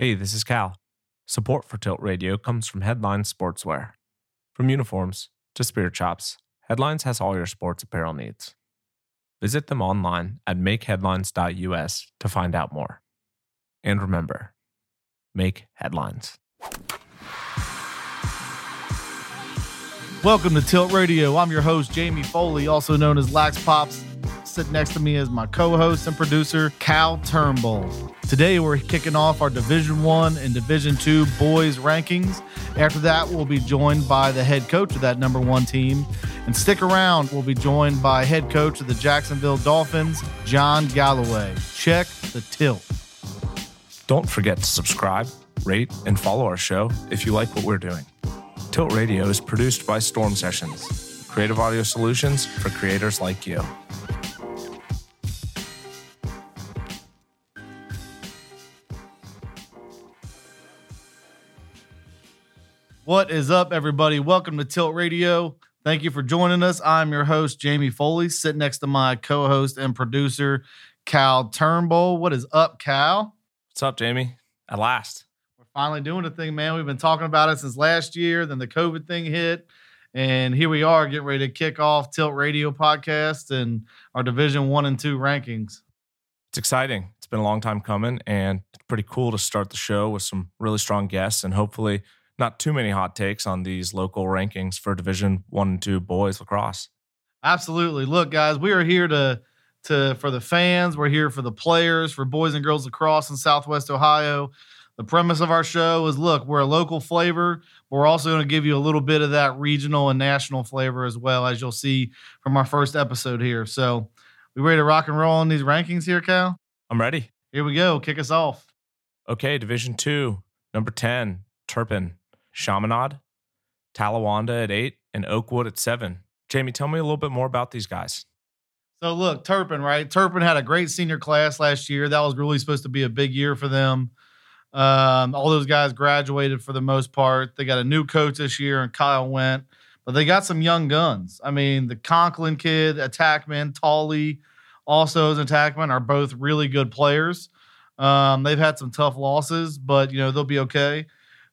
Hey, this is Cal. Support for Tilt Radio comes from Headlines Sportswear. From uniforms to spirit chops, Headlines has all your sports apparel needs. Visit them online at makeheadlines.us to find out more. And remember, make headlines. Welcome to Tilt Radio. I'm your host, Jamie Foley, also known as Lax Pops. Sitting next to me is my co-host and producer, Cal Turnbull. Today we're kicking off our Division One and Division Two boys rankings. After that, we'll be joined by the head coach of that number one team. And stick around, we'll be joined by head coach of the Jacksonville Dolphins, John Galloway. Check the tilt. Don't forget to subscribe, rate, and follow our show if you like what we're doing. Tilt Radio is produced by Storm Sessions, creative audio solutions for creators like you. What is up, everybody? Welcome to Tilt Radio. Thank you for joining us. I'm your host, Jamie Foley, sitting next to my co host and producer, Cal Turnbull. What is up, Cal? What's up, Jamie? At last. Finally doing a thing, man. We've been talking about it since last year. Then the COVID thing hit. And here we are getting ready to kick off Tilt Radio podcast and our Division One and Two rankings. It's exciting. It's been a long time coming, and it's pretty cool to start the show with some really strong guests and hopefully not too many hot takes on these local rankings for Division One and Two boys lacrosse. Absolutely. Look, guys, we are here to to for the fans. We're here for the players, for boys and girls lacrosse in Southwest Ohio. The premise of our show is look, we're a local flavor, but we're also going to give you a little bit of that regional and national flavor as well, as you'll see from our first episode here. So, we ready to rock and roll on these rankings here, Cal? I'm ready. Here we go. Kick us off. Okay, Division Two, number 10, Turpin. Chaminade, Talawanda at eight, and Oakwood at seven. Jamie, tell me a little bit more about these guys. So look, Turpin, right? Turpin had a great senior class last year. That was really supposed to be a big year for them. Um, all those guys graduated for the most part. They got a new coach this year, and Kyle went, but they got some young guns. I mean, the Conklin kid, attackman, Tolly, also as an attackman, are both really good players. Um, they've had some tough losses, but you know they'll be okay.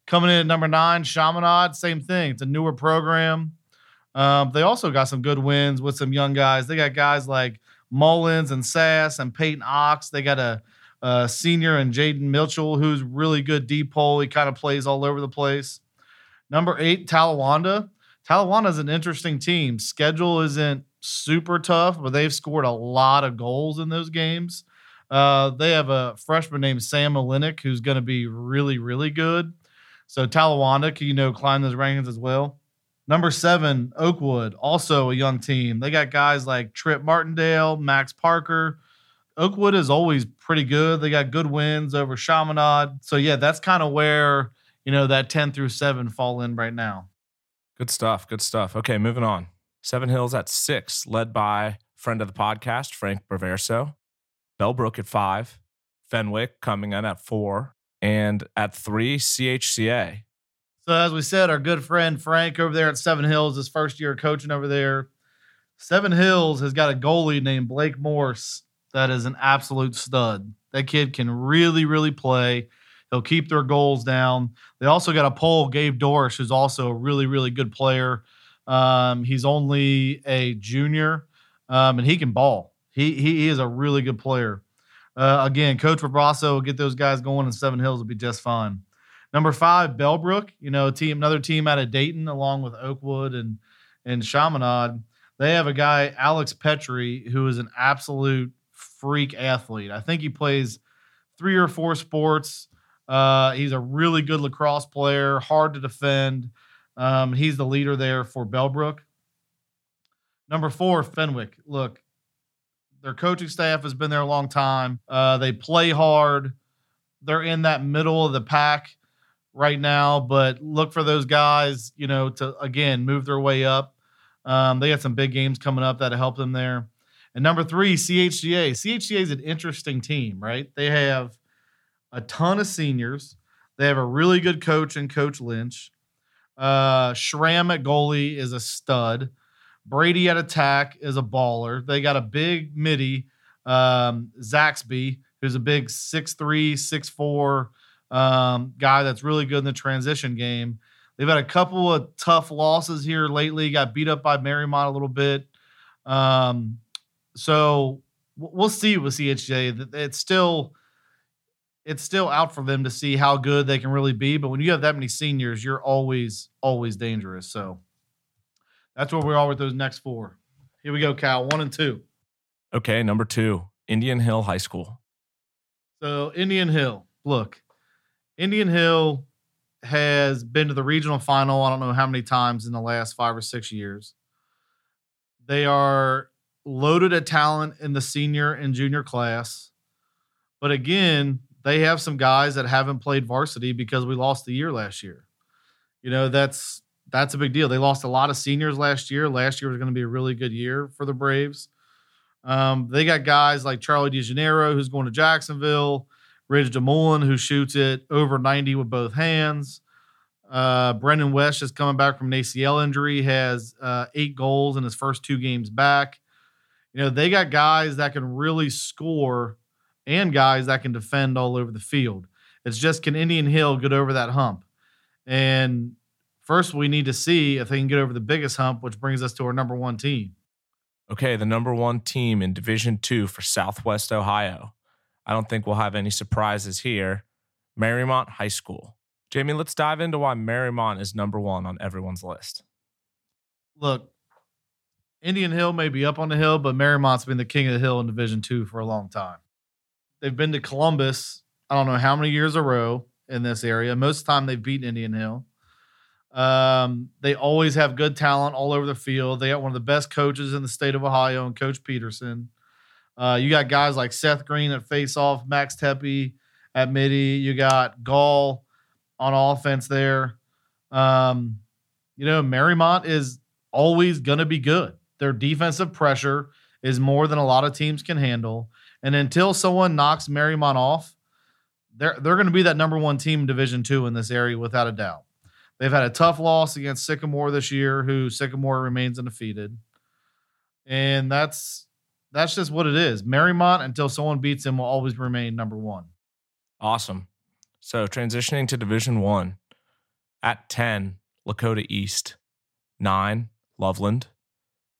Coming in at number nine, Chaminade, same thing. It's a newer program. Um, they also got some good wins with some young guys. They got guys like Mullins and Sass and Peyton Ox. They got a, a senior and Jaden Mitchell, who's really good deep hole. He kind of plays all over the place. Number eight, Talawanda. Talawanda is an interesting team. Schedule isn't super tough, but they've scored a lot of goals in those games. Uh, they have a freshman named Sam Olenek who's going to be really, really good. So Talawanda, can, you know, climb those rankings as well. Number seven, Oakwood, also a young team. They got guys like Trip Martindale, Max Parker. Oakwood is always pretty good. They got good wins over Chaminade. So yeah, that's kind of where you know that ten through seven fall in right now. Good stuff. Good stuff. Okay, moving on. Seven Hills at six, led by friend of the podcast Frank Braverso. Bellbrook at five. Fenwick coming in at four and at three, CHCA. So, as we said, our good friend Frank over there at Seven Hills, his first year coaching over there. Seven Hills has got a goalie named Blake Morse that is an absolute stud. That kid can really, really play. He'll keep their goals down. They also got a pole, Gabe Dorish, who's also a really, really good player. Um, he's only a junior, um, and he can ball. He, he is a really good player. Uh, again, Coach Robrasso will get those guys going, and Seven Hills will be just fine. Number five, Bellbrook. You know, team another team out of Dayton, along with Oakwood and and Chaminade. They have a guy, Alex Petrie, who is an absolute freak athlete. I think he plays three or four sports. Uh, he's a really good lacrosse player, hard to defend. Um, he's the leader there for Bellbrook. Number four, Fenwick. Look, their coaching staff has been there a long time. Uh, they play hard. They're in that middle of the pack right now, but look for those guys, you know, to again move their way up. Um, they got some big games coming up that'll help them there. And number three, CHCA. CHCA is an interesting team, right? They have a ton of seniors. They have a really good coach and Coach Lynch. Uh, Schramm at goalie is a stud. Brady at attack is a baller. They got a big midi, um, Zaxby, who's a big 6'3, 6'4 um, guy that's really good in the transition game. They've had a couple of tough losses here lately. Got beat up by Mariemont a little bit. Um, so we'll see with CHJ. It's still it's still out for them to see how good they can really be. But when you have that many seniors, you're always always dangerous. So that's where we are with those next four. Here we go, Cal. One and two. Okay, number two, Indian Hill High School. So Indian Hill, look, Indian Hill has been to the regional final. I don't know how many times in the last five or six years. They are loaded at talent in the senior and junior class. But again, they have some guys that haven't played varsity because we lost the year last year. You know, that's that's a big deal. They lost a lot of seniors last year. Last year was going to be a really good year for the Braves. Um, they got guys like Charlie DeJaneiro, who's going to Jacksonville, Ridge DeMullen, who shoots it over 90 with both hands. Uh, Brendan West is coming back from an ACL injury, has uh, eight goals in his first two games back. You know, they got guys that can really score and guys that can defend all over the field. It's just can Indian Hill get over that hump? And first, we need to see if they can get over the biggest hump, which brings us to our number one team. Okay, the number one team in Division Two for Southwest Ohio. I don't think we'll have any surprises here. Mariemont High School. Jamie, let's dive into why Mariemont is number one on everyone's list. Look, Indian Hill may be up on the hill, but Mariemont's been the king of the hill in Division Two for a long time. They've been to Columbus, I don't know how many years a row in this area. Most of the time they've beaten Indian Hill. Um, they always have good talent all over the field. They got one of the best coaches in the state of Ohio, and Coach Peterson. Uh, you got guys like Seth Green at faceoff, Max Tepe at midi. You got Gall on offense there. Um, you know, Mariemont is always going to be good. Their defensive pressure is more than a lot of teams can handle. And until someone knocks Mariemont off, they're they're going to be that number one team Division Two in this area without a doubt. They've had a tough loss against Sycamore this year, who Sycamore remains undefeated, and that's that's just what it is. Mariemont, until someone beats them, will always remain number one. Awesome. So transitioning to Division One, at ten, Lakota East, nine, Loveland,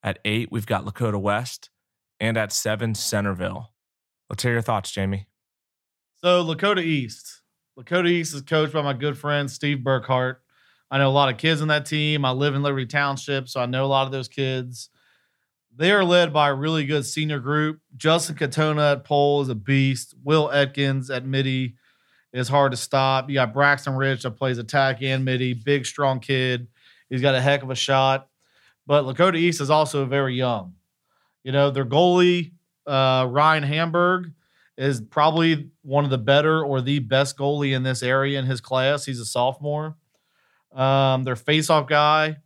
at eight, we've got Lakota West, and at seven, Centerville. Let's hear your thoughts, Jamie. So Lakota East, Lakota East is coached by my good friend Steve Burkhart. I know a lot of kids in that team. I live in Liberty Township, so I know a lot of those kids. They are led by a really good senior group. Justin Katona at pole is a beast. Will Atkins at midi is hard to stop. You got Braxton Rich that plays attack and midi. Big, strong kid. He's got a heck of a shot. But Lakota East is also very young. You know, their goalie, uh, Ryan Hamburg, is probably one of the better or the best goalie in this area in his class. He's a sophomore. Um, their faceoff guy,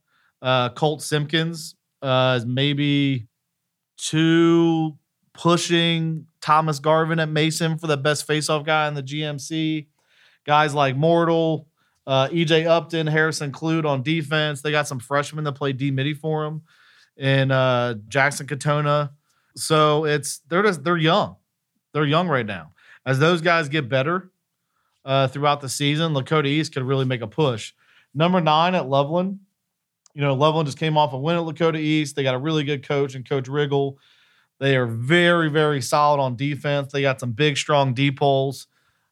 uh, Colt Simpkins, uh, is maybe two pushing Thomas Garvin at Mason for the best faceoff guy in the GMC. Guys like Mortal, uh, EJ Upton, Harrison Clute on defense. They got some freshmen that play D midi for them, and uh, Jackson Katona. So it's they're just they're young, they're young right now. As those guys get better uh, throughout the season, Lakota East could really make a push. Number nine at Loveland. You know, Loveland just came off a win at Lakota East. They got a really good coach and Coach Riggle. They are very, very solid on defense. They got some big, strong deep holes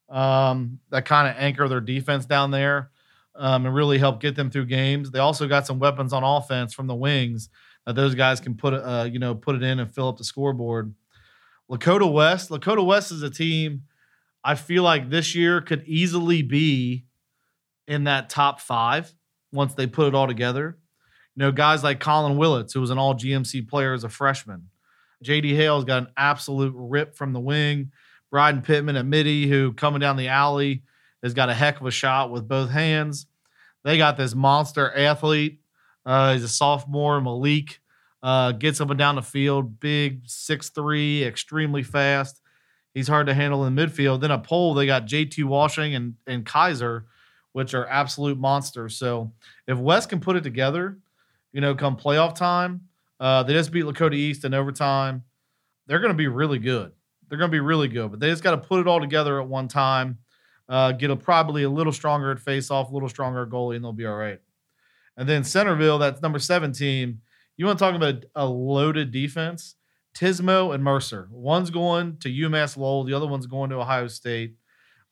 um, that kind of anchor their defense down there um, and really help get them through games. They also got some weapons on offense from the wings that those guys can put uh, you know put it in and fill up the scoreboard. Lakota West, Lakota West is a team I feel like this year could easily be in that top five once they put it all together. You know, guys like Colin Willits, who was an all GMC player as a freshman. JD Hale's got an absolute rip from the wing. Bryden Pittman at midi, who coming down the alley has got a heck of a shot with both hands. They got this monster athlete. Uh, he's a sophomore, Malik. Uh, gets up and down the field, big, six three, extremely fast. He's hard to handle in the midfield. Then a pole, they got JT Washing and, and Kaiser, which are absolute monsters. So if West can put it together, you know, come playoff time, uh, they just beat Lakota East in overtime. They're going to be really good. They're going to be really good, but they just got to put it all together at one time. Uh, get a probably a little stronger at face off, a little stronger at goalie, and they'll be all right. And then Centerville, that's number seven team. You want to talk about a loaded defense? Tismo and Mercer. One's going to UMass Lowell, the other one's going to Ohio State.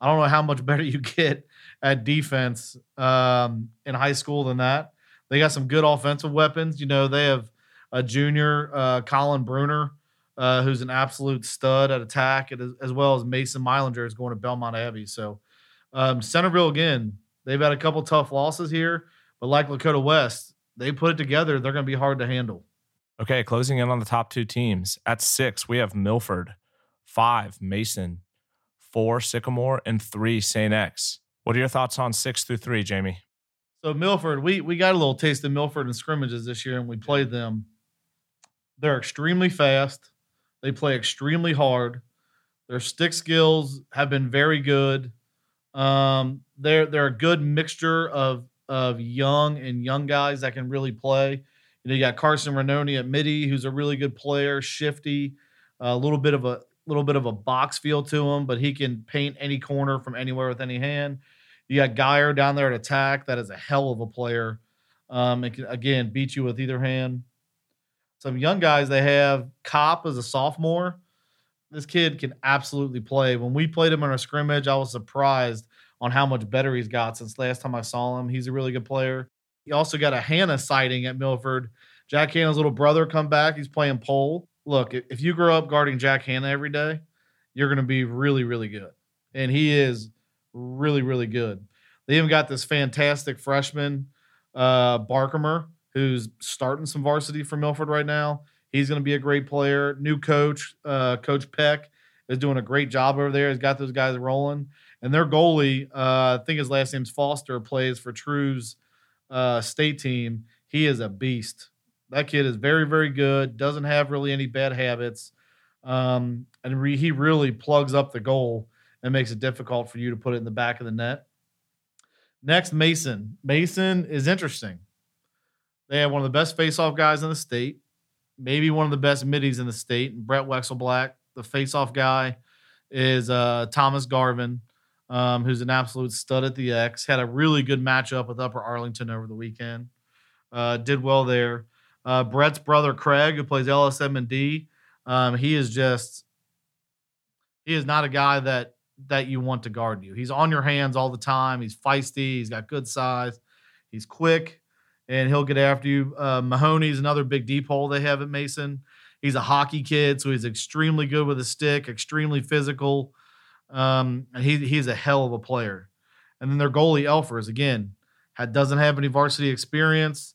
I don't know how much better you get at defense um, in high school than that. They got some good offensive weapons. You know, they have a junior, uh, Colin Bruner, uh, who's an absolute stud at attack, as, well as Mason Meilinger is going to Belmont Abbey. So um, Centerville again, they've had a couple tough losses here, but like Lakota West, they put it together. They're going to be hard to handle. Okay, closing in on the top two teams. At six, we have Milford, five, Mason, four, Sycamore, and three, St. X. What are your thoughts on six through three, Jamie? So Milford, we we got a little taste of Milford in scrimmages this year, and we played them. They're extremely fast. They play extremely hard. Their stick skills have been very good. Um, they're they're a good mixture of of young and young guys that can really play. You know, you got Carson Renoni at midi, who's a really good player, shifty, a little bit of a little bit of a box feel to him, but he can paint any corner from anywhere with any hand. You got Geyer down there at attack, that is a hell of a player. Um, can again beat you with either hand. Some young guys they have Cop as a sophomore. This kid can absolutely play. When we played him in a scrimmage, I was surprised on how much better he's got since last time I saw him. He's a really good player. He also got a Hannah sighting at Milford. Jack Hannah's little brother come back. He's playing pole. Look, if you grow up guarding Jack Hannah every day, you're going to be really, really good. And he is really, really good. They even got this fantastic freshman, uh, who's starting some varsity for Milford right now. He's going to be a great player. New coach, uh, Coach Peck, is doing a great job over there. He's got those guys rolling. And their goalie, uh, I think his last name's Foster, plays for True's uh, state team. He is a beast. That kid is very, very good. Doesn't have really any bad habits, um, and re- he really plugs up the goal and makes it difficult for you to put it in the back of the net. Next, Mason. Mason is interesting. They have one of the best faceoff guys in the state, maybe one of the best middies in the state. And Brett Wexelblatt, the faceoff guy, is uh, Thomas Garvin um, who's an absolute stud at the X. Had a really good matchup with Upper Arlington over the weekend. Uh, did well there. Uh, Brett's brother Craig, who plays LSM and D, um, he is just he is not a guy that that you want to guard you. He's on your hands all the time. He's feisty. He's got good size. He's quick, and he'll get after you. Uh, Mahoney's another big deep hole they have at Mason. He's a hockey kid, so he's extremely good with a stick, extremely physical. Um, and he he's a hell of a player. And then their goalie Elfers again had, doesn't have any varsity experience,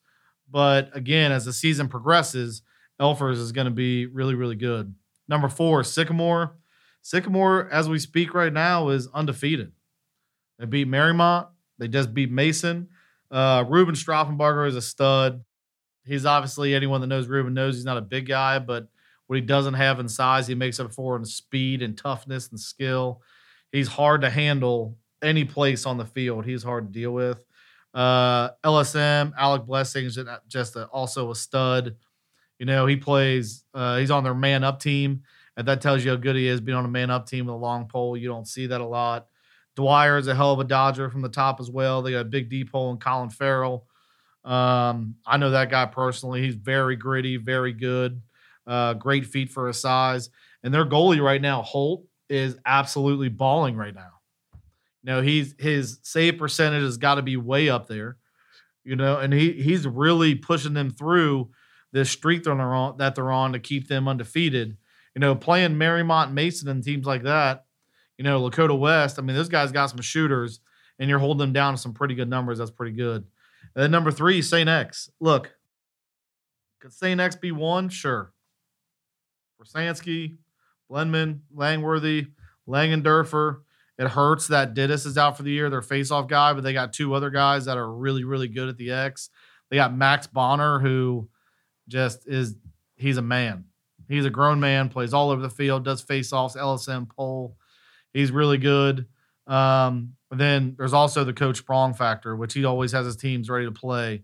but again, as the season progresses, Elfers is going to be really really good. Number four, Sycamore. Sycamore, as we speak right now, is undefeated. They beat Mariemont. They just beat Mason. Uh, Ruben Straffenbarger is a stud. He's obviously anyone that knows Ruben knows he's not a big guy, but what he doesn't have in size, he makes up for in speed and toughness and skill. He's hard to handle any place on the field. He's hard to deal with. Uh, LSM, Alec Blessing is just a, also a stud. You know, he plays, uh, he's on their man up team, and that tells you how good he is being on a man up team with a long pole. You don't see that a lot. Dwyer is a hell of a dodger from the top as well. They got a big deep hole in Colin Farrell. Um, I know that guy personally. He's very gritty, very good. Uh, great feet for his size. And their goalie right now, Holt, is absolutely balling right now. You know, he's his save percentage has got to be way up there. You know, and he he's really pushing them through this streak they're on, that they're on to keep them undefeated. You know, playing Mariemont, Mason, and teams like that. You know, Lakota West. I mean, those guys got some shooters, and you're holding them down to some pretty good numbers. That's pretty good. And then number three, St. X. Look, could St. X be one? Sure. Versansky, Blenman, Langworthy, Langendorfer. It hurts that Dittus is out for the year, their faceoff guy, but they got two other guys that are really, really good at the X. They got Max Bonner, who just is he's a man. He's a grown man, plays all over the field, does faceoffs, LSM pole. He's really good. Um, then there's also the coach Prong factor, which he always has his teams ready to play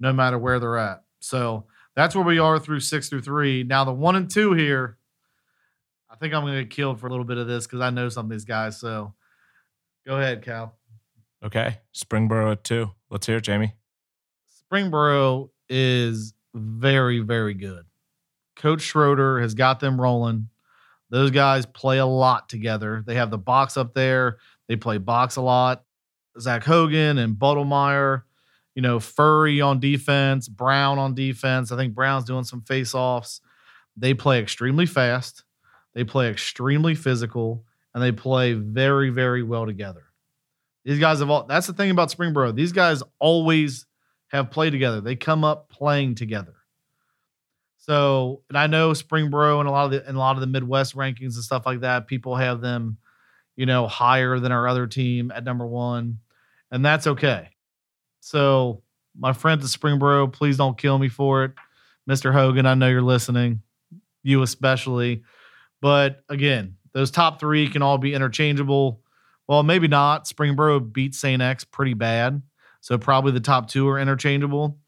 no matter where they're at. So that's where we are through six through three. Now the one and two here, I think I'm gonna get killed for a little bit of this because I know some of these guys. So Go ahead, Cal. Okay. Springboro at two. Let's hear it, Jamie. Springboro is very, very good. Coach Schroeder has got them rolling. Those guys play a lot together. They have the box up there. They play box a lot. Zach Hogan and Buttlemeyer, you know, Furry on defense, Brown on defense. I think Brown's doing some face offs. They play extremely fast. They play extremely physical and they play very, very well together. These guys have all that's the thing about Springboro. These guys always have played together. They come up playing together. So, and I know Springboro and a lot of the in a lot of the Midwest rankings and stuff like that, people have them, you know, higher than our other team at number one, and that's okay. So, my friend at Springboro, please don't kill me for it, Mr. Hogan. I know you're listening, you especially. But again, those top three can all be interchangeable. Well, maybe not. Springboro beat St. X pretty bad. So probably the top two are interchangeable.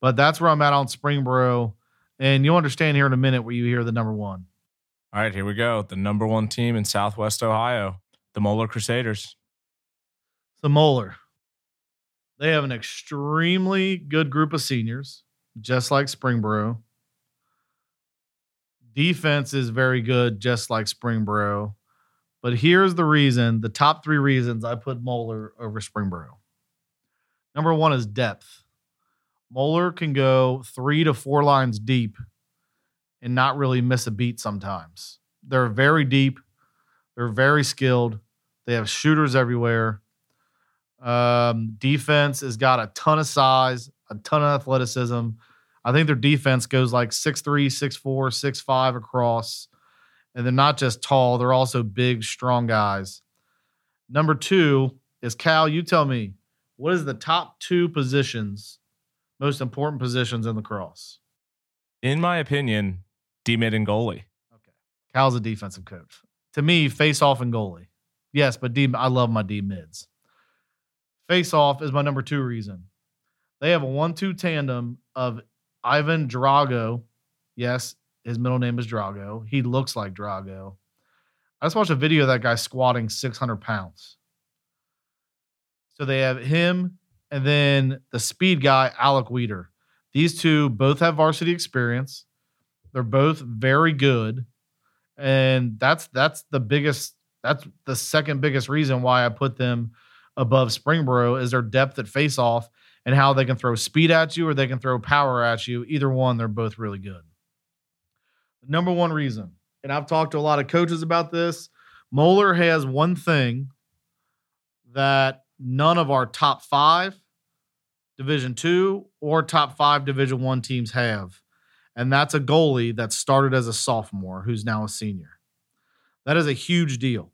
But that's where I'm at on Springboro. And you'll understand here in a minute where you hear the number one. All right, here we go. The number one team in Southwest Ohio, the Moeller Crusaders. The Moeller. They have an extremely good group of seniors, just like Springboro. Defense is very good, just like Springboro. But here's the reason the top three reasons I put Moeller over Springboro. Number one is depth. Moeller can go three to four lines deep and not really miss a beat sometimes. They're very deep, they're very skilled, they have shooters everywhere. Um, defense has got a ton of size, a ton of athleticism. I think their defense goes like 6'3, 6'4, 6'5 across. And they're not just tall, they're also big, strong guys. Number two is Cal. You tell me, what is the top two positions, most important positions in lacrosse? In my opinion, D mid and goalie. Okay. Cal's a defensive coach. To me, face off and goalie. Yes, but D I love my D mids. Face off is my number two reason. They have a one-two tandem of Ivan Drago. Yes, his middle name is Drago. He looks like Drago. I just watched a video of that guy squatting 600 pounds. So they have him and then the speed guy, Alec Weeder. These two both have varsity experience. They're both very good. And that's that's the biggest that's the second biggest reason why I put them above Springboro is their depth at face off and how they can throw speed at you or they can throw power at you. Either one, they're both really good. Number one reason, and I've talked to a lot of coaches about this, Moeller has one thing that none of our top five division two or top five division one teams have. And that's a goalie that started as a sophomore who's now a senior. That is a huge deal.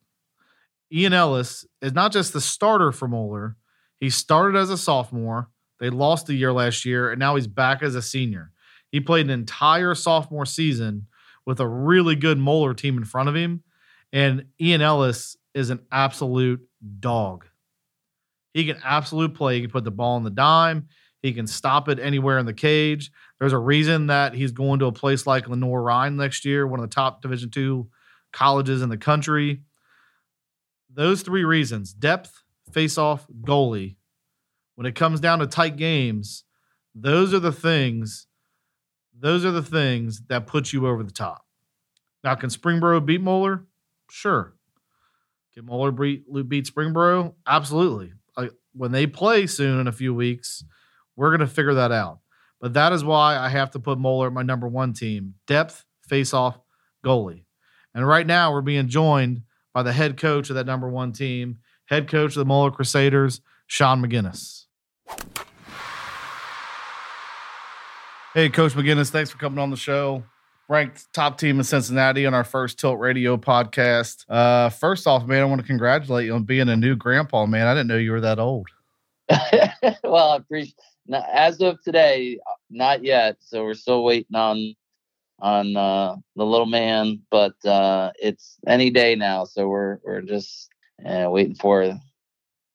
Ian ellis is not just the starter for moeller. He started as a sophomore. They lost a year last year and now he's back as a senior. He played an entire sophomore season with a really good moeller team in front of him and ian ellis is an absolute dog he can absolute play. He can put the ball on the dime. He can stop it anywhere in the cage. There's a reason that he's going to a place like Lenoir-Rhyne next year, one of the top Division two colleges in the country. Those three reasons depth, face off, goalie. When it comes down to tight games, those are the things, those are the things that put you over the top. Now, can Springboro beat Moeller? Sure. Can Moeller beat, beat Springboro? Absolutely when they play soon in a few weeks, we're going to figure that out. But that is why I have to put Moeller at my number one team depth, face off, goalie. And right now, we're being joined by the head coach of that number one team, head coach of the Moeller Crusaders, Sean McGinnis. Hey, Coach McGinnis, thanks for coming on the show. Ranked top team in Cincinnati on our first Tilt Radio podcast. Uh, first off, man, I want to congratulate you on being a new grandpa, man. I didn't know you were that old. well, I appreciate. As of today, not yet. So we're still waiting on on uh, the little man, but uh, it's any day now. So we're we're just uh, waiting for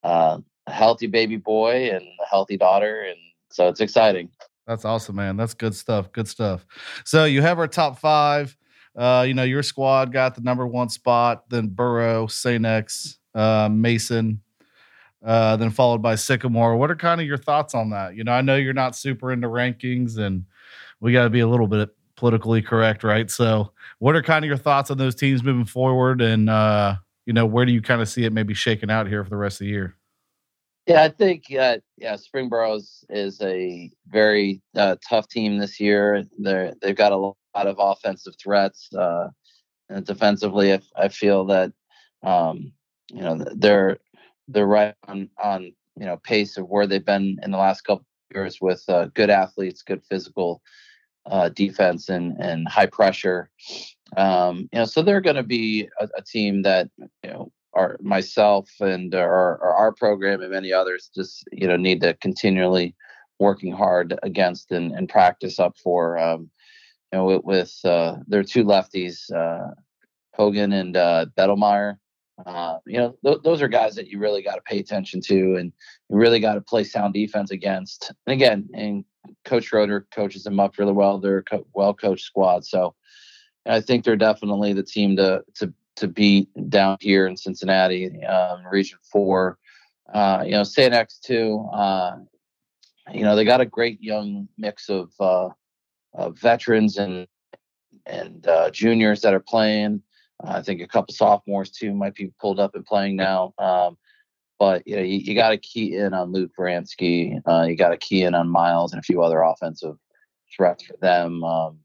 uh, a healthy baby boy and a healthy daughter, and so it's exciting. That's awesome, man. That's good stuff. Good stuff. So you have our top five. Uh, you know, your squad got the number one spot, then Burrow, St. X, uh, Mason. uh, then followed by Sycamore. What are kind of your thoughts on that? You know, I know you're not super into rankings, and we got to be a little bit politically correct, right? So, what are kind of your thoughts on those teams moving forward, and uh, you know, where do you kind of see it maybe shaking out here for the rest of the year? Yeah, I think uh, yeah, Springboro is a very uh, tough team this year. They they've got a lot of offensive threats, uh, and defensively, I, I feel that um, you know they're they're right on on you know pace of where they've been in the last couple years with uh, good athletes, good physical uh, defense, and and high pressure. Um, you know, so they're going to be a, a, team that our myself and our, our program and many others just you know need to continually working hard against and, and practice up for. Um, you know, with, with uh, their two lefties, uh, Hogan and uh, Bettlemeyer. Uh, you know, th- those are guys that you really got to pay attention to, and you really got to play sound defense against. And again, and Coach Schroeder coaches them up really well. They're a co- well coached squad, so I think they're definitely the team to to to beat down here in Cincinnati, um, Region Four. Uh, you know, St. X too. Uh, you know, they got a great young mix of, uh, of veterans and and uh, juniors that are playing. I think a couple sophomores too might be pulled up and playing now. Um, but you know, you, you got to key in on Luke Bransky. Uh, you got to key in on Miles and a few other offensive threats for them. Um,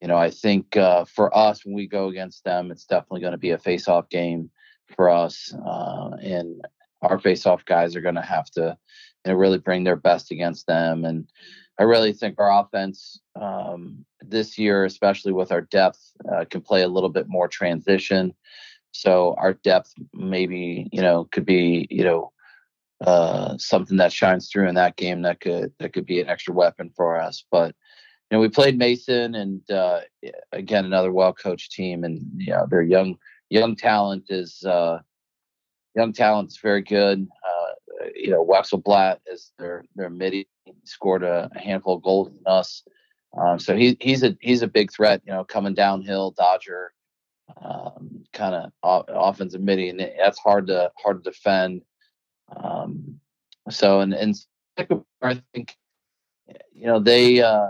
you know, I think uh, for us when we go against them, it's definitely going to be a face-off game for us, uh, and our face-off guys are going to have to you know, really bring their best against them. And I really think our offense um, this year, especially with our depth, uh, can play a little bit more transition. So our depth maybe you know could be you know uh, something that shines through in that game that could that could be an extra weapon for us. But you know we played Mason and uh, again another well coached team and you know their young young talent is uh, young talent is very good. Uh, you know Wexelblatt is their their midi scored a, a handful of goals in us. Um, so he he's a he's a big threat. You know, coming downhill, Dodger, um, kind of offensive midi, and that's hard to hard to defend. Um, so and and I think you know they uh,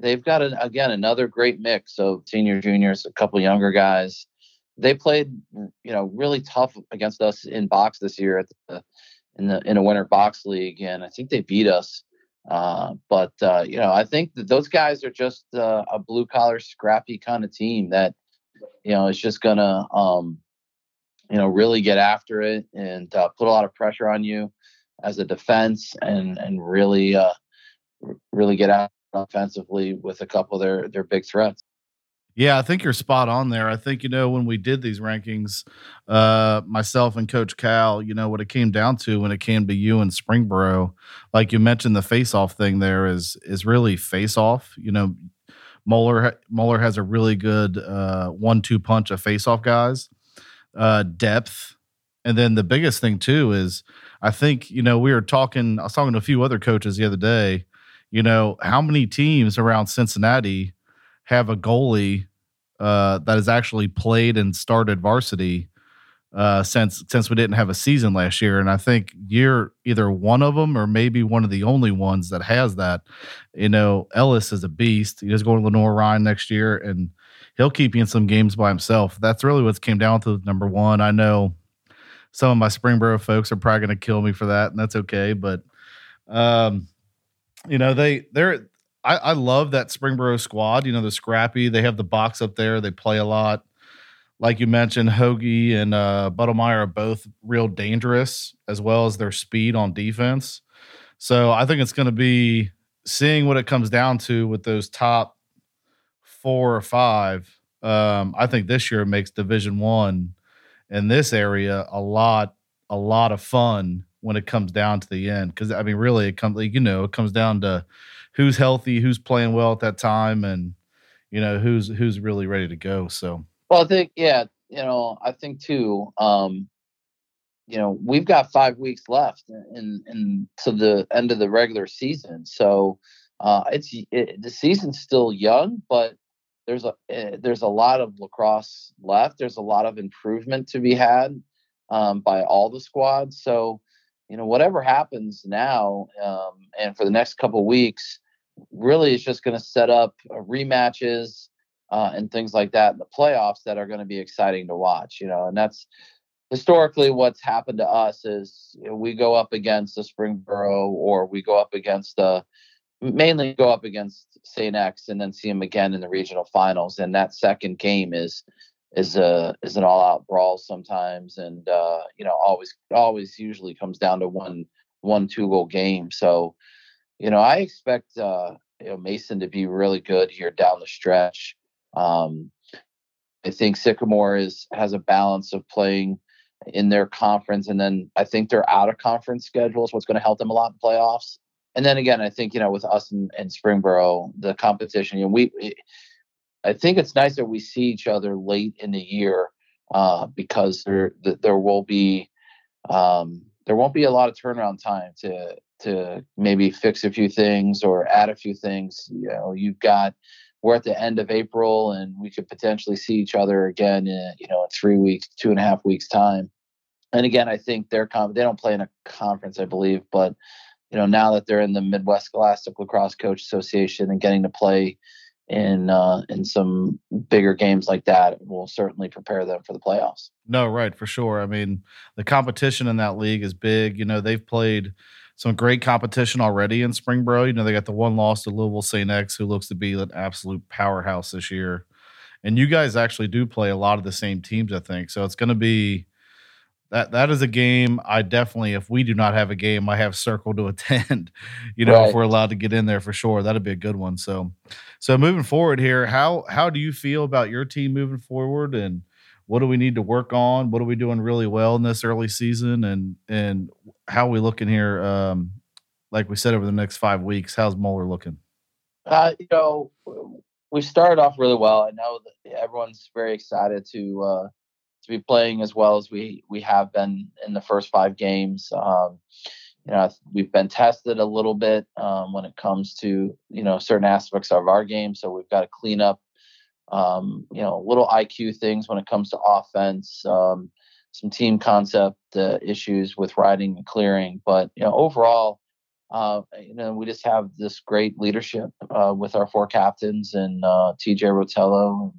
they've got a, again another great mix of senior juniors, a couple younger guys. They played you know really tough against us in box this year at the in the in a winter box league, and I think they beat us. Uh, but uh, you know, I think that those guys are just uh, a blue collar, scrappy kind of team that you know is just gonna um, you know really get after it and uh, put a lot of pressure on you as a defense and and really uh, really get out offensively with a couple of their their big threats. Yeah, I think you're spot on there. I think, you know, when we did these rankings, uh, myself and Coach Cal, you know, what it came down to when it came to you and Springboro, like you mentioned, the face off thing there is is really face off. You know, Moeller Moeller has a really good uh, one two punch of face off guys, uh, depth, and then the biggest thing too is I think you know we were talking. I was talking to a few other coaches the other day. You know how many teams around Cincinnati have a goalie uh, that has actually played and started varsity uh, since since we didn't have a season last year, and I think you're either one of them or maybe one of the only ones that has that. You know, Ellis is a beast. He He's going to Lenoir-Rhyne next year, and he'll keep you in some games by himself. That's really what's came down to number one. I know some of my Springboro folks are probably going to kill me for that, and that's okay. But um, you know, they they're I, I love that Springboro squad. You know, they're scrappy. They have the box up there. They play a lot. Like you mentioned, Hoagie and uh, Buttlemeyer are both real dangerous, as well as their speed on defense. So I think it's going to be seeing what it comes down to with those top four or five. Um, I think this year makes Division One in this area a lot, a lot of fun when it comes down to the end. Because I mean, really, it comes, you know, it comes down to who's healthy, who's playing well at that time, and you know who's who's really ready to go. So, well, I think yeah, you know, I think too. Um, you know, we've got five weeks left in in to the end of the regular season, so uh, it's it, the season's still young, but there's a uh, there's a lot of lacrosse left. There's a lot of improvement to be had um, by all the squads. So you know, whatever happens now um, and for the next couple weeks, really it's just going to set up uh, rematches uh, and things like that in the playoffs that are going to be exciting to watch. You know, and that's historically what's happened to us is you know, we go up against the Springboro or we go up against the mainly go up against St. X and then see them again in the regional finals. And that second game is is a is an all out brawl sometimes, and uh, you know always always usually comes down to one one two goal game. So you know I expect uh, you know Mason to be really good here down the stretch. Um, I think Sycamore is has a balance of playing in their conference, and then I think their out of conference schedules, what's going to help them a lot in playoffs. And then again, I think you know with us and, and Springboro, the competition. You know, we I think it's nice that we see each other late in the year uh, because there there will be um, there won't be a lot of turnaround time to to maybe fix a few things or add a few things. You know, you've got we're at the end of April and we could potentially see each other again in you know in three weeks, two and a half weeks time. And again, I think they're com- they don't play in a conference, I believe, but you know now that they're in the Midwest Scholastic Lacrosse Coach Association and getting to play in uh, in some bigger games like that will certainly prepare them for the playoffs. No, right, for sure. I mean, the competition in that league is big. You know, they've played some great competition already in Springboro. You know, they got the one loss to Louisville St. X, who looks to be an absolute powerhouse this year. And you guys actually do play a lot of the same teams, I think. So it's going to be that that is a game I definitely, if we do not have a game, I have circle to attend. You know, right. if we're allowed to get in there for sure, that'd be a good one. So, so moving forward here, how how do you feel about your team moving forward, and what do we need to work on? What are we doing really well in this early season, and and how are we looking here? Um, like we said, over the next five weeks, how's Moeller looking? Uh, you know, we started off really well. I know that everyone's very excited to. Uh, to be playing as well as we we have been in the first five games. Um, you know, we've been tested a little bit um, when it comes to you know certain aspects of our game, so we've got to clean up um, you know little IQ things when it comes to offense, um, some team concept uh, issues with riding and clearing, but you know overall. Uh, you know, we just have this great leadership uh, with our four captains and uh, TJ Rotello,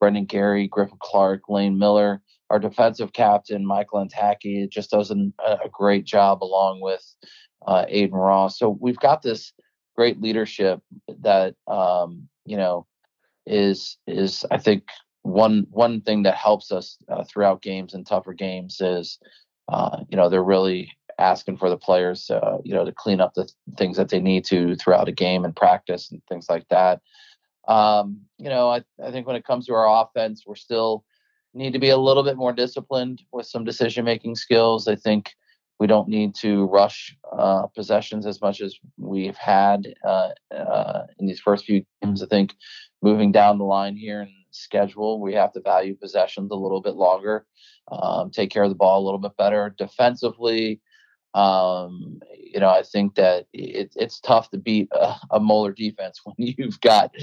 Brendan Gary, Griffin Clark, Lane Miller, our defensive captain, Michael Antaki, just does an, a great job along with uh, Aiden Ross. So we've got this great leadership that, um, you know, is, is I think one, one thing that helps us uh, throughout games and tougher games is, uh, you know, they're really asking for the players, uh, you know, to clean up the things that they need to throughout a game and practice and things like that. Um, you know, I, I think when it comes to our offense, we're still need to be a little bit more disciplined with some decision making skills. I think we don't need to rush uh, possessions as much as we've had uh, uh, in these first few games. I think moving down the line here in schedule, we have to value possessions a little bit longer, um, take care of the ball a little bit better. Defensively, um, you know, I think that it, it's tough to beat a, a Moeller defense when you've got,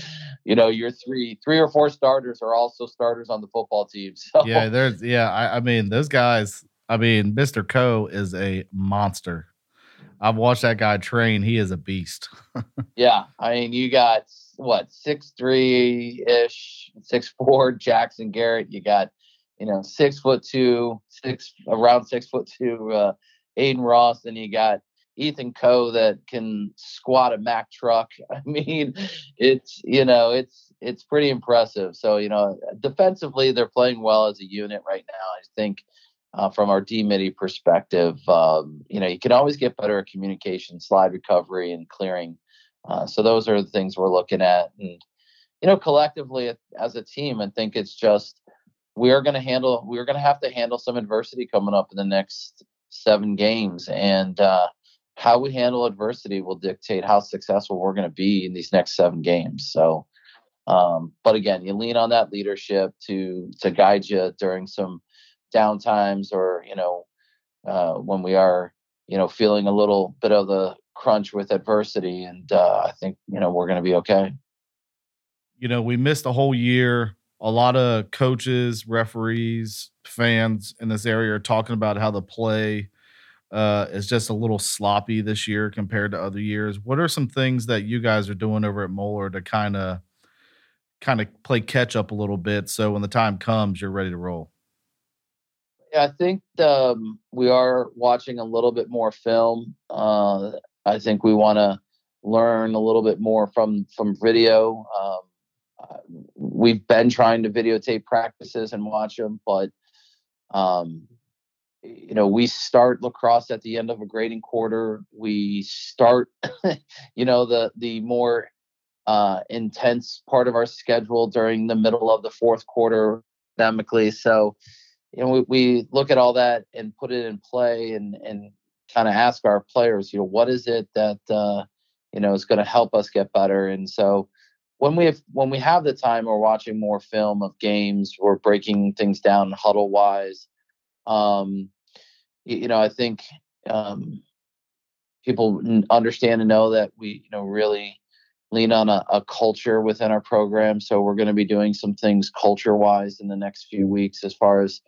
you know, your three, three or four starters are also starters on the football team. So yeah, there's yeah. I, I mean, those guys. I mean, Mr. Coe is a monster. I've watched that guy train. He is a beast. yeah, I mean, you got what six three ish, six four Jackson Garrett. You got, you know, six foot two, six around six foot two. Uh, Aiden Ross, and you got Ethan Coe that can squat a Mack truck. I mean, it's you know it's it's pretty impressive. So you know, defensively they're playing well as a unit right now. I think uh, from our D midi perspective, um, you know, you can always get better at communication, slide recovery, and clearing. Uh, so those are the things we're looking at, and you know, collectively as a team, I think it's just we are going to handle we're going to have to handle some adversity coming up in the next seven games. And uh, how we handle adversity will dictate how successful we're going to be in these next seven games. So, um, but again, you lean on that leadership to to guide you during some down times, or you know, uh, when we are you know feeling a little bit of the crunch with adversity. And uh, I think you know we're going to be okay. You know, we missed a whole year. A lot of coaches, referees, fans in this area are talking about how the play uh, is just a little sloppy this year compared to other years. What are some things that you guys are doing over at Moeller to kind of kind of play catch up a little bit so when the time comes you're ready to roll? Yeah, I think um, we are watching a little bit more film. Uh, I think we want to learn a little bit more from from video. Um, uh, we've been trying to videotape practices and watch them, but um, you know, we start lacrosse at the end of a grading quarter. We start, you know, the the more uh, intense part of our schedule during the middle of the fourth quarter academically. So, you know, we, we look at all that and put it in play and and kind of ask our players, you know, what is it that uh, you know is going to help us get better. And so, when we have when we have the time, we're watching more film of games. We're breaking things down huddle wise. Um, you know, I think um, people understand and know that we, you know, really lean on a, a culture within our program. So we're going to be doing some things culture wise in the next few weeks, as far as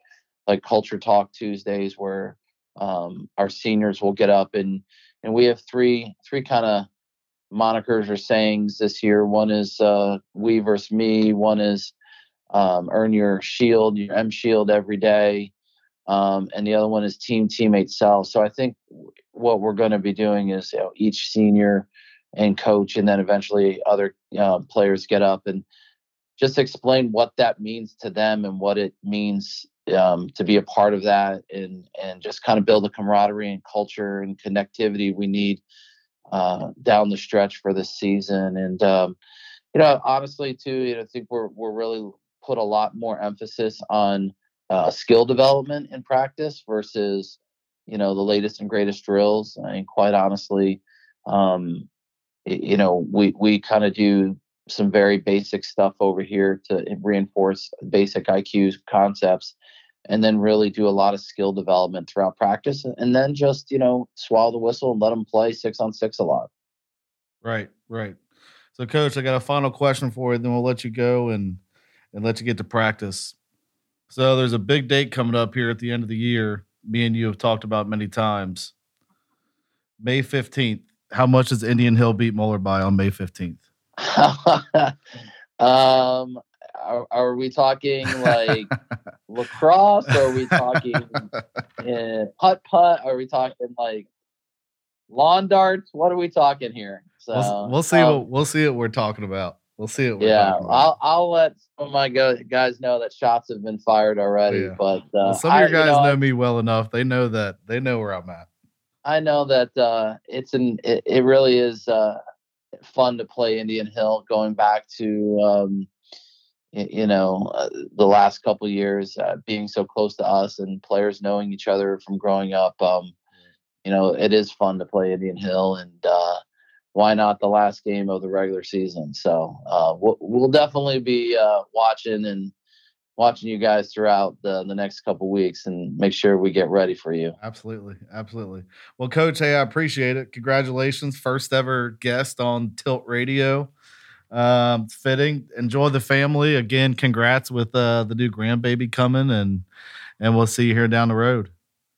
like culture talk Tuesdays, where um, our seniors will get up and and we have three three kind of monikers or sayings this year. One is uh, we versus me. One is um, earn your shield, your M shield every day um, and the other one is team teammate self. So I think what we're going to be doing is you know, each senior and coach, and then eventually other uh, players get up and just explain what that means to them and what it means um, to be a part of that, and and just kind of build the camaraderie and culture and connectivity we need uh, down the stretch for this season. And um, you know, honestly, too, you know, I think we're we're really put a lot more emphasis on uh, skill development in practice versus you know the latest and greatest drills. I mean, quite honestly, um, you know, we we kind of do some very basic stuff over here to reinforce basic IQ concepts, and then really do a lot of skill development throughout practice, and then just you know swallow the whistle and let them play six on six a lot. Right, right. So, coach, I got a final question for you. Then we'll let you go and and let you get to practice. So there's a big date coming up here at the end of the year. Me and you have talked about many times. May 15th. How much does Indian Hill beat Moeller by on May 15th? um, are, are, we talking like lacrosse? Or are we talking uh, putt putt? Are we talking like lawn darts? What are we talking here? So we'll, we'll see um, what we'll see what we're talking about. We'll see it. Yeah, I'll I'll let some of my guys know that shots have been fired already. Yeah. But uh, well, some of your guys I, you know, know, me well enough; they know that they know where I'm at. I know that uh, it's an it, it really is uh, fun to play Indian Hill. Going back to um, you know uh, the last couple years, uh, being so close to us and players knowing each other from growing up. Um, you know, it is fun to play Indian Hill and uh, why not the last game of the regular season? So uh, we'll, we'll definitely be uh, watching and watching you guys throughout the, the next couple weeks and make sure we get ready for you. Absolutely. Absolutely. Well, coach, hey, I appreciate it. Congratulations. First ever guest on Tilt Radio. Um, fitting. Enjoy the family. Again, congrats with uh, the new grandbaby coming and and we'll see you here down the road.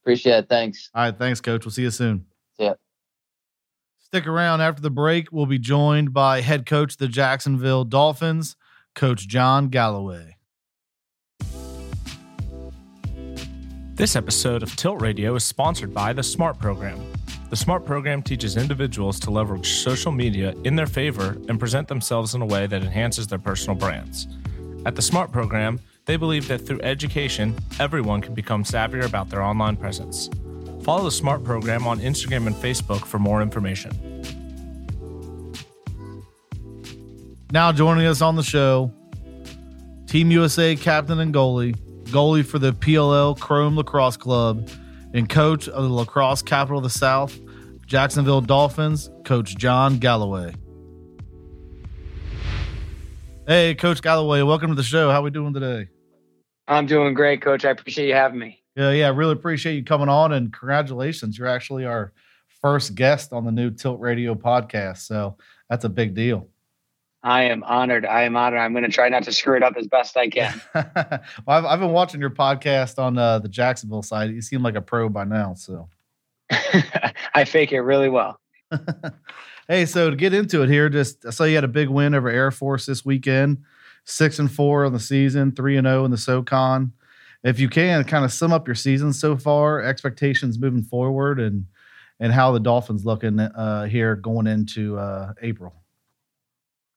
Appreciate it. Thanks. All right. Thanks, coach. We'll see you soon. Yeah. Stick around after the break. We'll be joined by head coach of the Jacksonville Dolphins, Coach John Galloway. This episode of Tilt Radio is sponsored by the SMART program. The SMART program teaches individuals to leverage social media in their favor and present themselves in a way that enhances their personal brands. At the SMART program, they believe that through education, everyone can become savvier about their online presence. Follow the SMART program on Instagram and Facebook for more information. Now joining us on the show, Team USA captain and goalie, goalie for the PLL Chrome Lacrosse Club, and coach of the Lacrosse Capital of the South, Jacksonville Dolphins, Coach John Galloway. Hey, Coach Galloway, welcome to the show. How are we doing today? I'm doing great, Coach. I appreciate you having me. Yeah, yeah, really appreciate you coming on and congratulations. You're actually our first guest on the new Tilt Radio podcast. So that's a big deal. I am honored. I am honored. I'm going to try not to screw it up as best I can. well, I've, I've been watching your podcast on uh, the Jacksonville side. You seem like a pro by now. So, I fake it really well. hey, so to get into it here, just I saw you had a big win over Air Force this weekend, six and four on the season, three and zero in the SoCon. If you can, kind of sum up your season so far, expectations moving forward, and and how the Dolphins looking uh, here going into uh, April.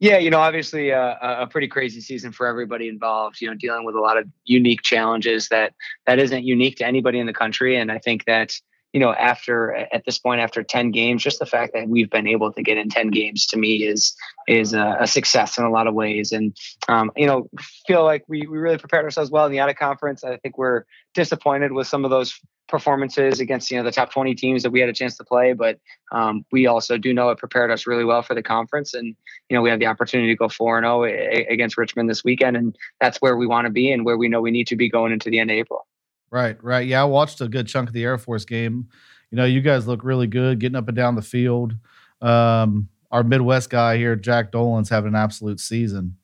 Yeah, you know, obviously uh, a pretty crazy season for everybody involved. You know, dealing with a lot of unique challenges that that isn't unique to anybody in the country, and I think that you know, after at this point, after 10 games, just the fact that we've been able to get in 10 games to me is is a, a success in a lot of ways. And um, you know, feel like we we really prepared ourselves well in the out of conference. I think we're disappointed with some of those performances against you know the top 20 teams that we had a chance to play but um, we also do know it prepared us really well for the conference and you know we have the opportunity to go 4-0 against richmond this weekend and that's where we want to be and where we know we need to be going into the end of april Right, right. Yeah, I watched a good chunk of the Air Force game. You know, you guys look really good getting up and down the field. Um, our Midwest guy here, Jack Dolan's having an absolute season.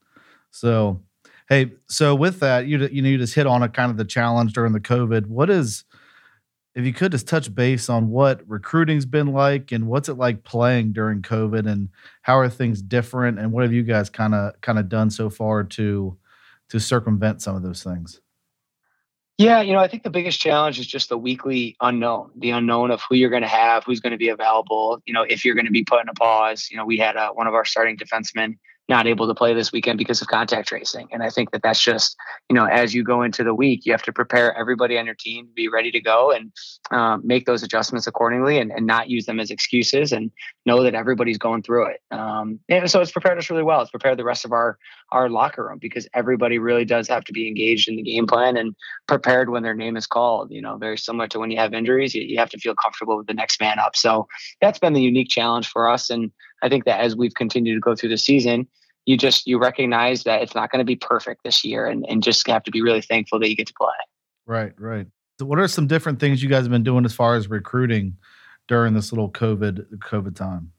So, hey, so with that, you you know you just hit on a kind of the challenge during the COVID. What is, if you could just touch base on what recruiting's been like and what's it like playing during COVID and how are things different and what have you guys kind of kind of done so far to to circumvent some of those things? Yeah, you know, I think the biggest challenge is just the weekly unknown, the unknown of who you're going to have, who's going to be available. You know, if you're going to be put in a pause. You know, we had uh, one of our starting defensemen not able to play this weekend because of contact tracing. And I think that that's just, you know, as you go into the week, you have to prepare everybody on your team to be ready to go and um, make those adjustments accordingly and, and not use them as excuses and know that everybody's going through it. Um, and so it's prepared us really well. It's prepared the rest of our, our locker room because everybody really does have to be engaged in the game plan and prepared when their name is called, you know, very similar to when you have injuries, you, you have to feel comfortable with the next man up. So that's been the unique challenge for us. And I think that as we've continued to go through the season, you just you recognize that it's not going to be perfect this year and, and just have to be really thankful that you get to play. Right, right. So what are some different things you guys have been doing as far as recruiting during this little COVID COVID time?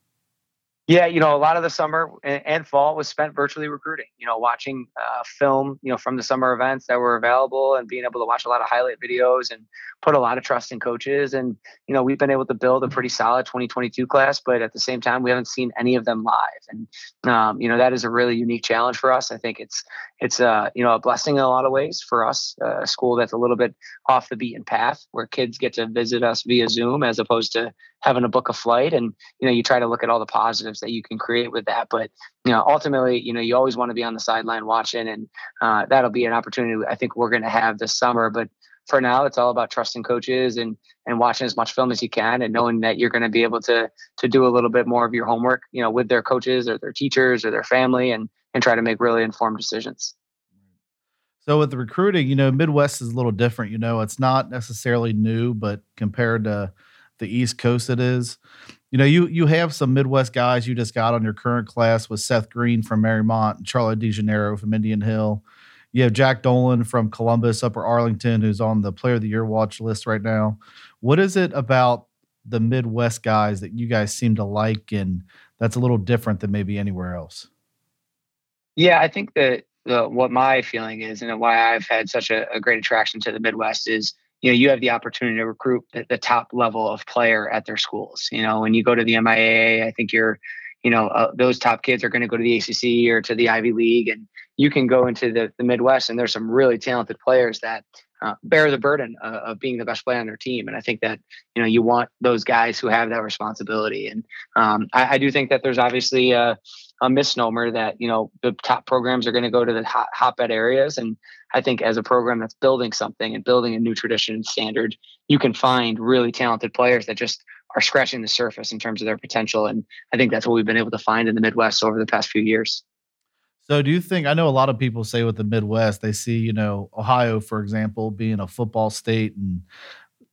Yeah, you know, a lot of the summer and fall was spent virtually recruiting. You know, watching uh, film, you know, from the summer events that were available, and being able to watch a lot of highlight videos and put a lot of trust in coaches. And you know, we've been able to build a pretty solid 2022 class, but at the same time, we haven't seen any of them live. And um, you know, that is a really unique challenge for us. I think it's it's uh, you know a blessing in a lot of ways for us, uh, a school that's a little bit off the beaten path, where kids get to visit us via Zoom as opposed to having to book a flight and you know you try to look at all the positives that you can create with that but you know ultimately you know you always want to be on the sideline watching and uh, that'll be an opportunity i think we're going to have this summer but for now it's all about trusting coaches and and watching as much film as you can and knowing that you're going to be able to to do a little bit more of your homework you know with their coaches or their teachers or their family and and try to make really informed decisions. So with the recruiting you know midwest is a little different you know it's not necessarily new but compared to the East Coast it is. You know, you you have some Midwest guys you just got on your current class with Seth Green from Mariemont and Charlie DeGaneiro from Indian Hill. You have Jack Dolan from Columbus, Upper Arlington, who's on the Player of the Year watch list right now. What is it about the Midwest guys that you guys seem to like, and that's a little different than maybe anywhere else? Yeah, I think that the, what my feeling is, and why I've had such a, a great attraction to the Midwest is you know you have the opportunity to recruit the, the top level of player at their schools. You know when you go to the MIAA I think you're you know uh, those top kids are going to go to the ACC or to the Ivy League and you can go into the, the Midwest and there's some really talented players that uh, bear the burden uh, of being the best player on their team. And I think that you know you want those guys who have that responsibility. And um, I, I, do think that there's obviously a, a, misnomer that you know the top programs are going to go to the hot, hotbed areas. And I think as a program that's building something and building a new tradition and standard, you can find really talented players that just are scratching the surface in terms of their potential. And I think that's what we've been able to find in the Midwest over the past few years. So, do you think? I know a lot of people say with the Midwest, they see, you know, Ohio, for example, being a football state, and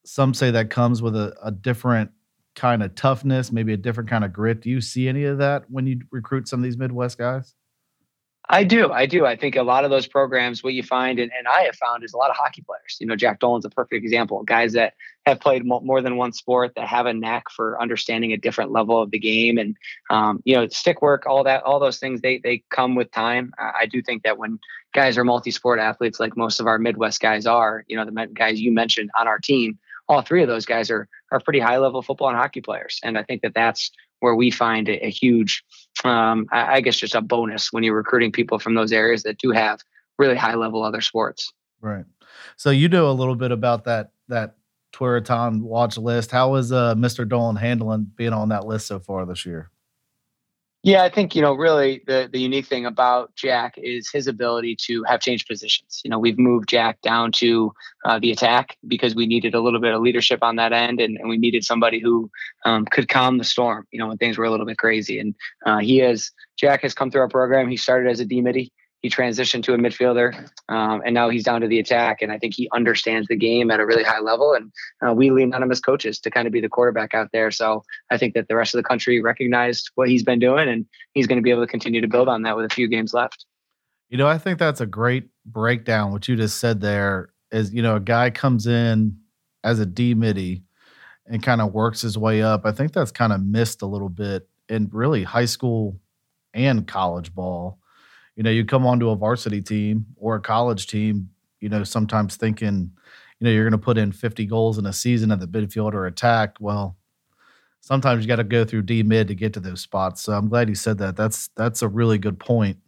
some say that comes with a, a different kind of toughness, maybe a different kind of grit. Do you see any of that when you recruit some of these Midwest guys? I do. I do. I think a lot of those programs, what you find, and, and I have found, is a lot of hockey players. You know, Jack Dolan's a perfect example. Guys that have played more than one sport, that have a knack for understanding a different level of the game, and um, you know, stick work, all that, all those things, they they come with time. I do think that when guys are multi-sport athletes, like most of our Midwest guys are, you know, the guys you mentioned on our team, all three of those guys are are pretty high level football and hockey players. And I think that that's where we find a, a huge, um, I, I guess, just a bonus when you're recruiting people from those areas that do have really high level other sports. Right. So you know a little bit about that that Tewaaraton watch list. How is uh, Mr. Dolan handling being on that list so far this year? Yeah, I think you know really the the unique thing about Jack is his ability to have changed positions. You know, we've moved Jack down to uh, the attack because we needed a little bit of leadership on that end, and, and we needed somebody who um, could calm the storm. You know, when things were a little bit crazy, and uh, he has Jack has come through our program. He started as a D midi he transitioned to a midfielder, um, and now he's down to the attack. And I think he understands the game at a really high level. And uh, we lean on him as coaches to kind of be the quarterback out there. So I think that the rest of the country recognized what he's been doing, and he's going to be able to continue to build on that with a few games left. You know, I think that's a great breakdown. What you just said there is, you know, a guy comes in as a D midi and kind of works his way up. I think that's kind of missed a little bit in really high school and college ball you know, you come onto a varsity team or a college team, you know, sometimes thinking, you know, you're going to put in 50 goals in a season at the midfield or attack. Well, sometimes you got to go through D mid to get to those spots. So I'm glad you said that. That's that's a really good point.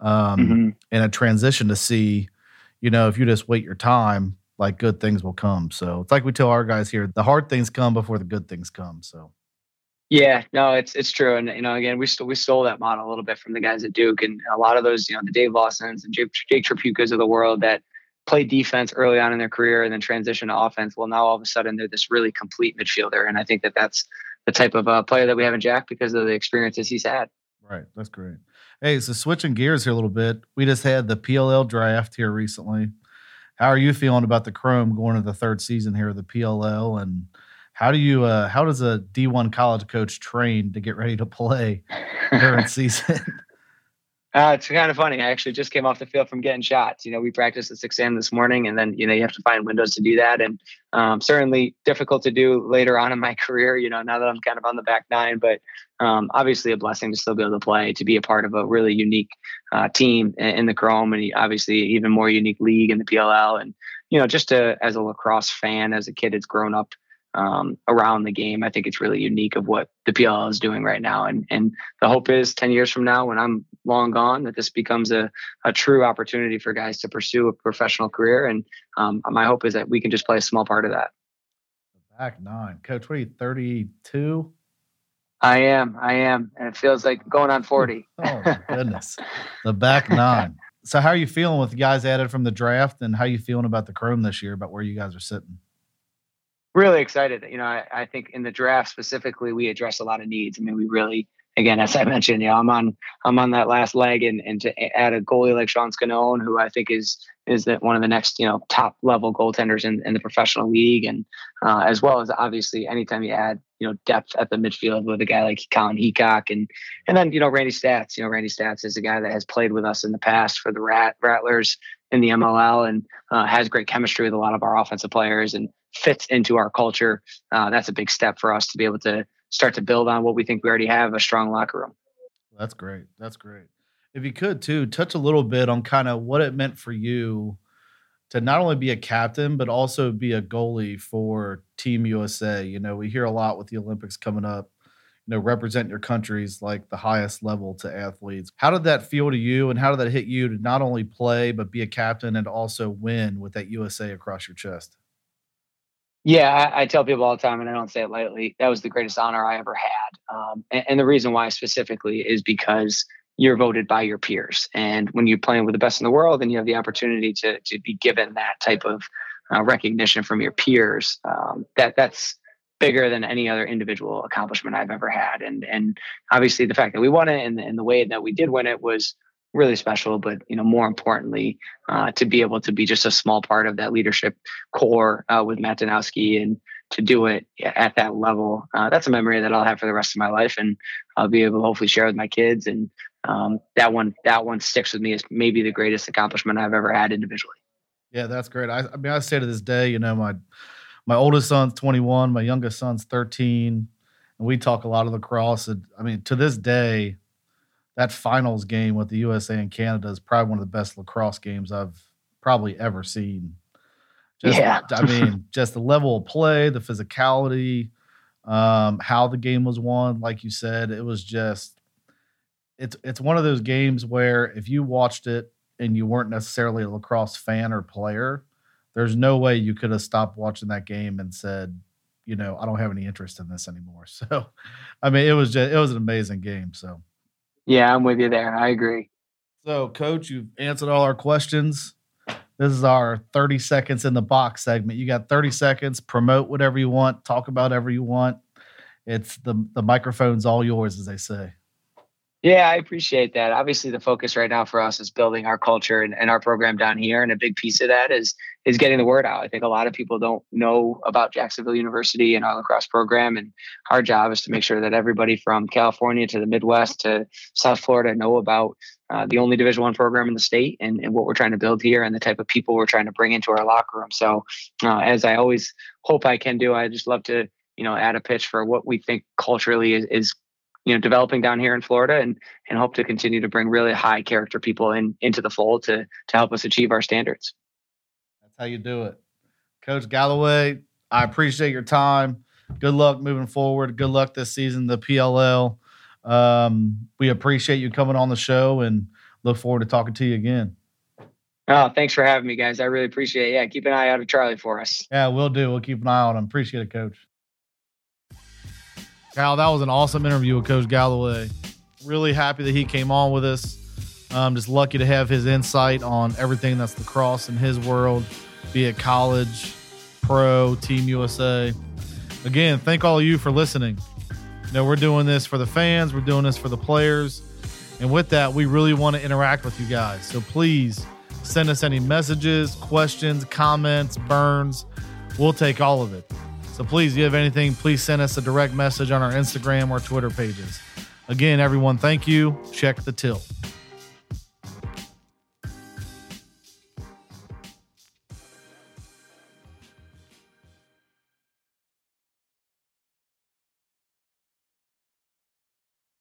Um, mm-hmm. And a transition to see, you know, if you just wait your time, like good things will come. So it's like we tell our guys here: the hard things come before the good things come. So yeah, no, it's it's true, and you know, again, we still we stole that model a little bit from the guys at Duke, and a lot of those, you know, the Dave Lawsons and Jake, Jake Tripuckas of the world that played defense early on in their career and then transition to offense. Well, now all of a sudden they're this really complete midfielder, and I think that that's the type of uh, player that we have in Jack because of the experiences he's had. Right, that's great. Hey, so switching gears here a little bit, we just had the PLL draft here recently. How are you feeling about the Chrome going to the third season here of the PLL and how do you uh, how does a D1 college coach train to get ready to play during season? Uh, it's kind of funny. I actually just came off the field from getting shots. You know, we practiced at 6 a.m. this morning, and then you know you have to find windows to do that, and um, certainly difficult to do later on in my career. You know, now that I'm kind of on the back nine, but um, obviously a blessing to still be able to play, to be a part of a really unique uh, team in the Chrome, and obviously even more unique league in the PLL, and you know, just to, as a lacrosse fan, as a kid, that's grown up um, around the game. I think it's really unique of what the PLL is doing right now. And and the hope is 10 years from now, when I'm long gone, that this becomes a, a true opportunity for guys to pursue a professional career. And um, my hope is that we can just play a small part of that. Back nine. Coach, what are you, 32? I am. I am. And it feels like going on 40. oh, my goodness. the back nine. So, how are you feeling with the guys added from the draft and how are you feeling about the Chrome this year, about where you guys are sitting? Really excited. You know, I, I, think in the draft specifically, we address a lot of needs. I mean, we really, again, as I mentioned, you know, I'm on I'm on that last leg, and and to add a goalie like Sean Sconone, who I think is is that one of the next you know top level goaltenders in, in the professional league, and uh, as well as obviously anytime you add you know depth at the midfield with a guy like Colin Heacock, and and then you know Randy Staats. You know, Randy Staats is a guy that has played with us in the past for the Rat Rattlers in the MLL and uh, has great chemistry with a lot of our offensive players and fits into our culture. Uh, that's a big step for us to be able to start to build on what we think we already have a strong locker room. That's great. That's great. If you could too touch a little bit on kind of what it meant for you to not only be a captain but also be a goalie for Team USA. You know, we hear a lot with the Olympics coming up you know represent your countries like the highest level to athletes how did that feel to you and how did that hit you to not only play but be a captain and also win with that usa across your chest yeah I, I tell people all the time and i don't say it lightly that was the greatest honor i ever had um, and, and the reason why specifically is because you're voted by your peers and when you're playing with the best in the world and you have the opportunity to, to be given that type of uh, recognition from your peers um, that that's bigger than any other individual accomplishment I've ever had. And and obviously the fact that we won it and, and the way that we did win it was really special. But you know, more importantly, uh, to be able to be just a small part of that leadership core uh, with Matt Danowski and to do it at that level, uh, that's a memory that I'll have for the rest of my life, and I'll be able to hopefully share with my kids. And um, that one, that one sticks with me as maybe the greatest accomplishment I've ever had individually. Yeah, that's great. I, I mean, I say to this day, you know, my my oldest son's 21, my youngest son's 13, and we talk a lot of lacrosse. And, I mean, to this day, that finals game with the USA and Canada is probably one of the best lacrosse games I've probably ever seen. Just, Yeah. I mean, just the level of play, the physicality, um, how the game was won. Like you said, it was just it's it's one of those games where if you watched it and you weren't necessarily a lacrosse fan or player, there's no way you could have stopped watching that game and said, you know, I don't have any interest in this anymore. So, I mean, it was just it was an amazing game. So. Yeah, I'm with you there. I agree. So, coach, you've answered all our questions. This is our 30 seconds in the box segment. You got 30 seconds, promote whatever you want, talk about whatever you want. It's the the microphone's all yours, as they say. Yeah, I appreciate that. Obviously, the focus right now for us is building our culture and, and our program down here, and a big piece of that is is getting the word out. I think a lot of people don't know about Jacksonville University and our lacrosse program, and our job is to make sure that everybody from California to the Midwest to South Florida know about uh, the only Division One program in the state and, and what we're trying to build here and the type of people we're trying to bring into our locker room. So, uh, as I always hope I can do, I just love to you know add a pitch for what we think culturally is, is you know developing down here in Florida and and hope to continue to bring really high character people in into the fold to to help us achieve our standards. That's how you do it. Coach Galloway, I appreciate your time. Good luck moving forward. Good luck this season, the PLL. Um, we appreciate you coming on the show and look forward to talking to you again. Oh, thanks for having me, guys. I really appreciate it. Yeah, keep an eye out of Charlie for us. Yeah, we'll do. We'll keep an eye on him. Appreciate it, Coach. Cal, that was an awesome interview with Coach Galloway. Really happy that he came on with us. Um, just lucky to have his insight on everything that's lacrosse in his world, be it college, pro, Team USA. Again, thank all of you for listening. You know, we're doing this for the fans, we're doing this for the players. And with that, we really want to interact with you guys. So please send us any messages, questions, comments, burns. We'll take all of it. So please, if you have anything, please send us a direct message on our Instagram or Twitter pages. Again, everyone, thank you. Check the tilt.